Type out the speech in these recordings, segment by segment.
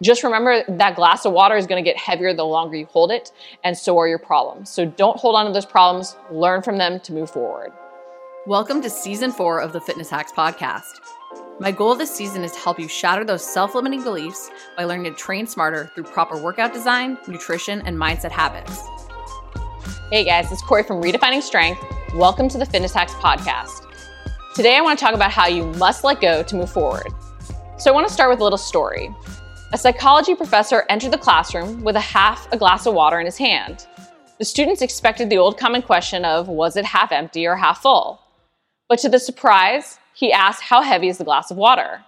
just remember that glass of water is going to get heavier the longer you hold it, and so are your problems. So don't hold on to those problems, learn from them to move forward. Welcome to season four of the Fitness Hacks podcast. My goal this season is to help you shatter those self limiting beliefs by learning to train smarter through proper workout design, nutrition, and mindset habits. Hey guys, it's Corey from Redefining Strength. Welcome to the Fitness Hacks podcast. Today I want to talk about how you must let go to move forward. So I want to start with a little story. A psychology professor entered the classroom with a half a glass of water in his hand. The students expected the old common question of was it half empty or half full? But to the surprise, he asked how heavy is the glass of water?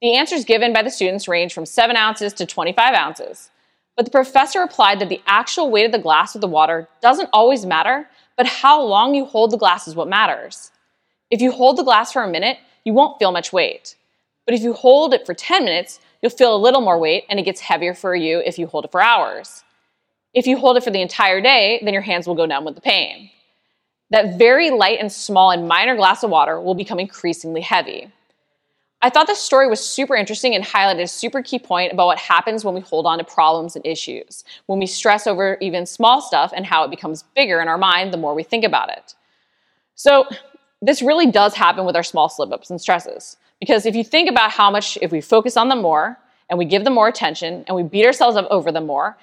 The answers given by the students ranged from 7 ounces to 25 ounces. But the professor replied that the actual weight of the glass of the water doesn't always matter, but how long you hold the glass is what matters. If you hold the glass for a minute, you won't feel much weight. But if you hold it for 10 minutes, you'll feel a little more weight and it gets heavier for you if you hold it for hours. If you hold it for the entire day, then your hands will go numb with the pain. That very light and small and minor glass of water will become increasingly heavy. I thought this story was super interesting and highlighted a super key point about what happens when we hold on to problems and issues, when we stress over even small stuff and how it becomes bigger in our mind the more we think about it. So, this really does happen with our small slip ups and stresses. Because if you think about how much, if we focus on them more and we give them more attention and we beat ourselves up over them more,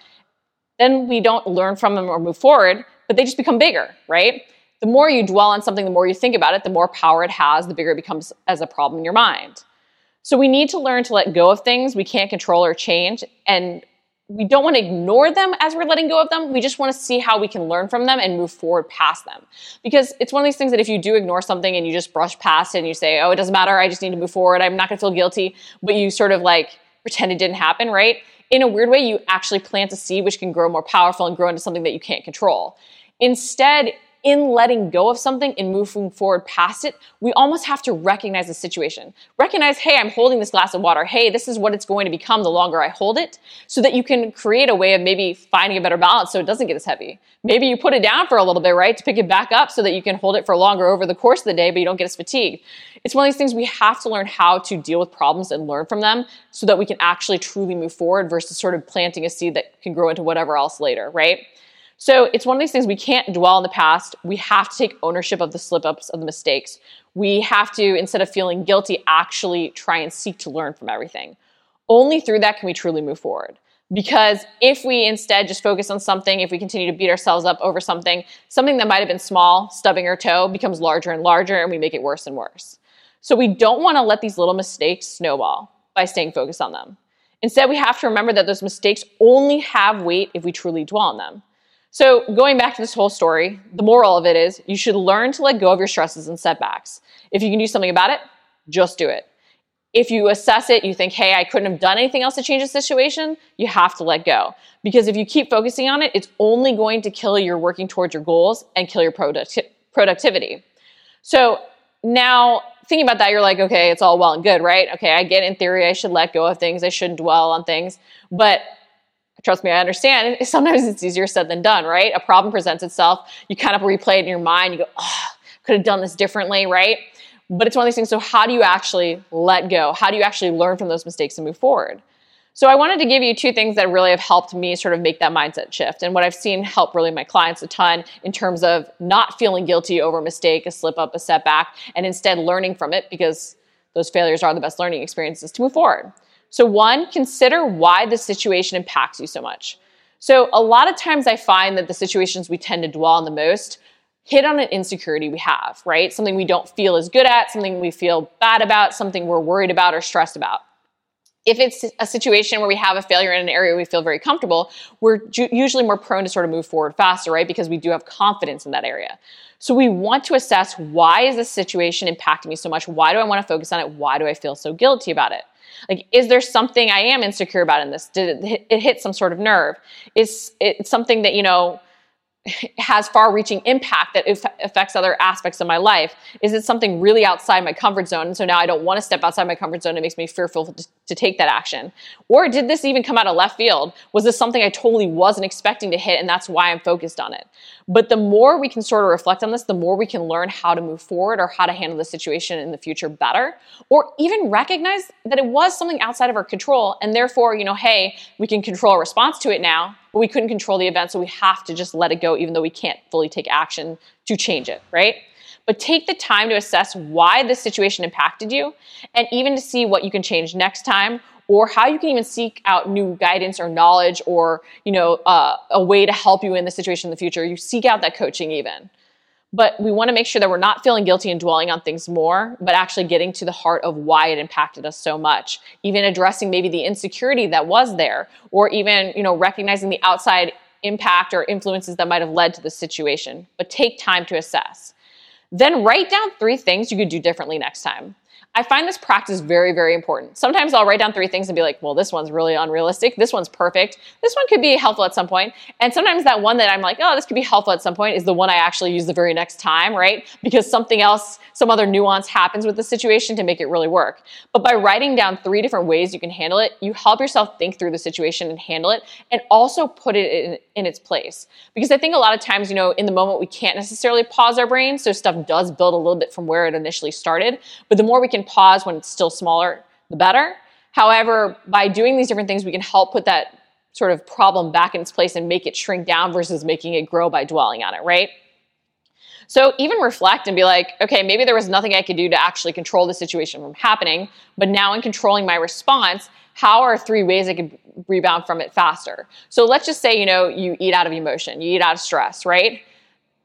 then we don't learn from them or move forward, but they just become bigger, right? The more you dwell on something, the more you think about it, the more power it has, the bigger it becomes as a problem in your mind. So we need to learn to let go of things we can't control or change and we don't want to ignore them as we're letting go of them. We just want to see how we can learn from them and move forward past them. Because it's one of these things that if you do ignore something and you just brush past it and you say, oh, it doesn't matter, I just need to move forward, I'm not going to feel guilty, but you sort of like pretend it didn't happen, right? In a weird way, you actually plant a seed which can grow more powerful and grow into something that you can't control. Instead, in letting go of something and moving forward past it, we almost have to recognize the situation. Recognize, hey, I'm holding this glass of water. Hey, this is what it's going to become the longer I hold it, so that you can create a way of maybe finding a better balance so it doesn't get as heavy. Maybe you put it down for a little bit, right, to pick it back up so that you can hold it for longer over the course of the day, but you don't get as fatigued. It's one of these things we have to learn how to deal with problems and learn from them so that we can actually truly move forward versus sort of planting a seed that can grow into whatever else later, right? So it's one of these things we can't dwell in the past. We have to take ownership of the slip ups, of the mistakes. We have to, instead of feeling guilty, actually try and seek to learn from everything. Only through that can we truly move forward. Because if we instead just focus on something, if we continue to beat ourselves up over something, something that might have been small, stubbing our toe, becomes larger and larger, and we make it worse and worse. So we don't want to let these little mistakes snowball by staying focused on them. Instead, we have to remember that those mistakes only have weight if we truly dwell on them. So, going back to this whole story, the moral of it is you should learn to let go of your stresses and setbacks. If you can do something about it, just do it. If you assess it, you think, hey, I couldn't have done anything else to change the situation, you have to let go. Because if you keep focusing on it, it's only going to kill your working towards your goals and kill your producti- productivity. So, now thinking about that, you're like, okay, it's all well and good, right? Okay, I get in theory I should let go of things, I shouldn't dwell on things. But trust me, I understand. Sometimes it's easier said than done, right? A problem presents itself. You kind of replay it in your mind. You go, oh, could have done this differently, right? But it's one of these things. So, how do you actually let go? How do you actually learn from those mistakes and move forward? So, I wanted to give you two things that really have helped me sort of make that mindset shift. And what I've seen help really my clients a ton in terms of not feeling guilty over a mistake, a slip up, a setback, and instead learning from it because those failures are the best learning experiences to move forward. So, one, consider why the situation impacts you so much. So, a lot of times I find that the situations we tend to dwell on the most hit on an insecurity we have, right? Something we don't feel as good at, something we feel bad about, something we're worried about or stressed about. If it's a situation where we have a failure in an area we feel very comfortable, we're usually more prone to sort of move forward faster, right? Because we do have confidence in that area. So we want to assess why is this situation impacting me so much? Why do I want to focus on it? Why do I feel so guilty about it? Like, is there something I am insecure about in this? Did it hit, it hit some sort of nerve? Is it something that, you know, has far reaching impact that affects other aspects of my life? Is it something really outside my comfort zone? And so now I don't want to step outside my comfort zone. It makes me fearful to, to take that action. Or did this even come out of left field? Was this something I totally wasn't expecting to hit and that's why I'm focused on it? But the more we can sort of reflect on this, the more we can learn how to move forward or how to handle the situation in the future better. Or even recognize that it was something outside of our control and therefore, you know, hey, we can control our response to it now but we couldn't control the event, so we have to just let it go, even though we can't fully take action to change it, right? But take the time to assess why this situation impacted you and even to see what you can change next time or how you can even seek out new guidance or knowledge or you know uh, a way to help you in the situation in the future you seek out that coaching even but we want to make sure that we're not feeling guilty and dwelling on things more, but actually getting to the heart of why it impacted us so much. Even addressing maybe the insecurity that was there, or even, you know, recognizing the outside impact or influences that might have led to the situation. But take time to assess. Then write down three things you could do differently next time. I find this practice very, very important. Sometimes I'll write down three things and be like, well, this one's really unrealistic. This one's perfect. This one could be helpful at some point. And sometimes that one that I'm like, oh, this could be helpful at some point is the one I actually use the very next time, right? Because something else, some other nuance happens with the situation to make it really work. But by writing down three different ways you can handle it, you help yourself think through the situation and handle it and also put it in, in its place. Because I think a lot of times, you know, in the moment, we can't necessarily pause our brain. So stuff does build a little bit from where it initially started. But the more we can can pause when it's still smaller, the better. However, by doing these different things, we can help put that sort of problem back in its place and make it shrink down versus making it grow by dwelling on it, right? So even reflect and be like, okay, maybe there was nothing I could do to actually control the situation from happening, but now in controlling my response, how are three ways I could rebound from it faster? So let's just say, you know, you eat out of emotion, you eat out of stress, right?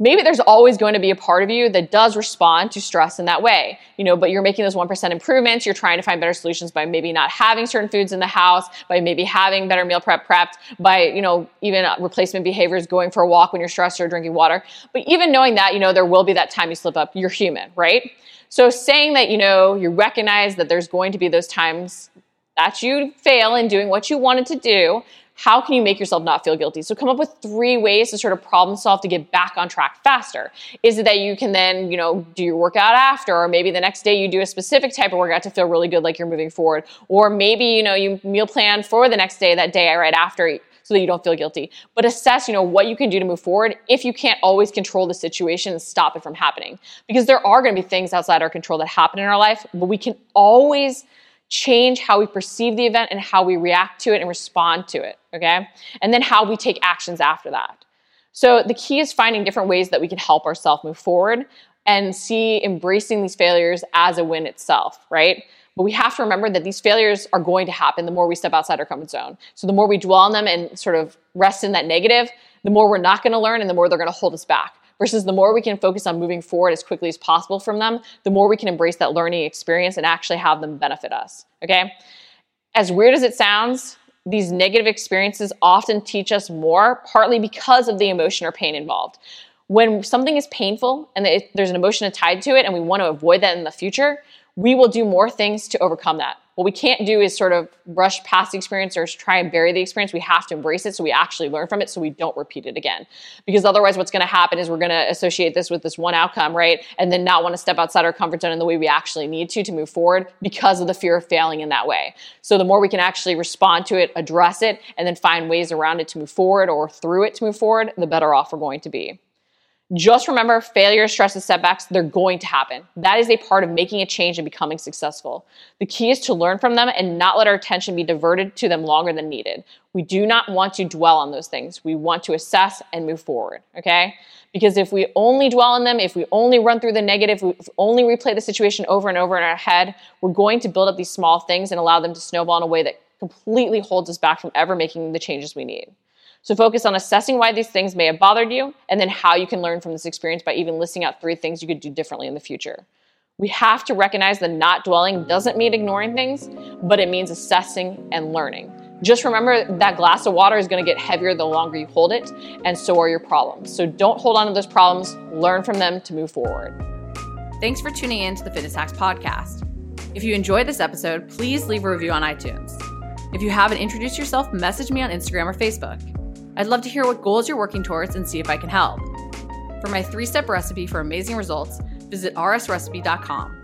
Maybe there's always going to be a part of you that does respond to stress in that way you know but you're making those 1% improvements. You're trying to find better solutions by maybe not having certain foods in the house by maybe having better meal prep prepped by you know even replacement behaviors going for a walk when you're stressed or drinking water. But even knowing that you know there will be that time you slip up you're human right? So saying that you know you recognize that there's going to be those times that you fail in doing what you wanted to do how can you make yourself not feel guilty? So come up with three ways to sort of problem solve to get back on track faster. Is it that you can then, you know, do your workout after, or maybe the next day you do a specific type of workout to feel really good like you're moving forward, or maybe, you know, you meal plan for the next day, that day right after so that you don't feel guilty. But assess, you know, what you can do to move forward if you can't always control the situation and stop it from happening. Because there are going to be things outside our control that happen in our life, but we can always change how we perceive the event and how we react to it and respond to it, okay? And then how we take actions after that. So the key is finding different ways that we can help ourselves move forward and see embracing these failures as a win itself, right? But we have to remember that these failures are going to happen the more we step outside our comfort zone. So the more we dwell on them and sort of rest in that negative, the more we're not going to learn and the more they're going to hold us back versus the more we can focus on moving forward as quickly as possible from them, the more we can embrace that learning experience and actually have them benefit us. Okay? As weird as it sounds, these negative experiences often teach us more, partly because of the emotion or pain involved. When something is painful and there's an emotion tied to it, and we want to avoid that in the future, we will do more things to overcome that. What we can't do is sort of brush past the experience or try and bury the experience. We have to embrace it so we actually learn from it so we don't repeat it again. Because otherwise, what's going to happen is we're going to associate this with this one outcome, right? And then not want to step outside our comfort zone in the way we actually need to to move forward because of the fear of failing in that way. So the more we can actually respond to it, address it, and then find ways around it to move forward or through it to move forward, the better off we're going to be. Just remember failure, stress, and setbacks, they're going to happen. That is a part of making a change and becoming successful. The key is to learn from them and not let our attention be diverted to them longer than needed. We do not want to dwell on those things. We want to assess and move forward, okay? Because if we only dwell on them, if we only run through the negative, if we only replay the situation over and over in our head, we're going to build up these small things and allow them to snowball in a way that completely holds us back from ever making the changes we need. So focus on assessing why these things may have bothered you and then how you can learn from this experience by even listing out three things you could do differently in the future. We have to recognize that not dwelling doesn't mean ignoring things, but it means assessing and learning. Just remember that glass of water is going to get heavier the longer you hold it, and so are your problems. So don't hold on to those problems, learn from them to move forward. Thanks for tuning in to the Fitness Hacks podcast. If you enjoyed this episode, please leave a review on iTunes. If you haven't introduced yourself, message me on Instagram or Facebook. I'd love to hear what goals you're working towards and see if I can help. For my three step recipe for amazing results, visit rsrecipe.com.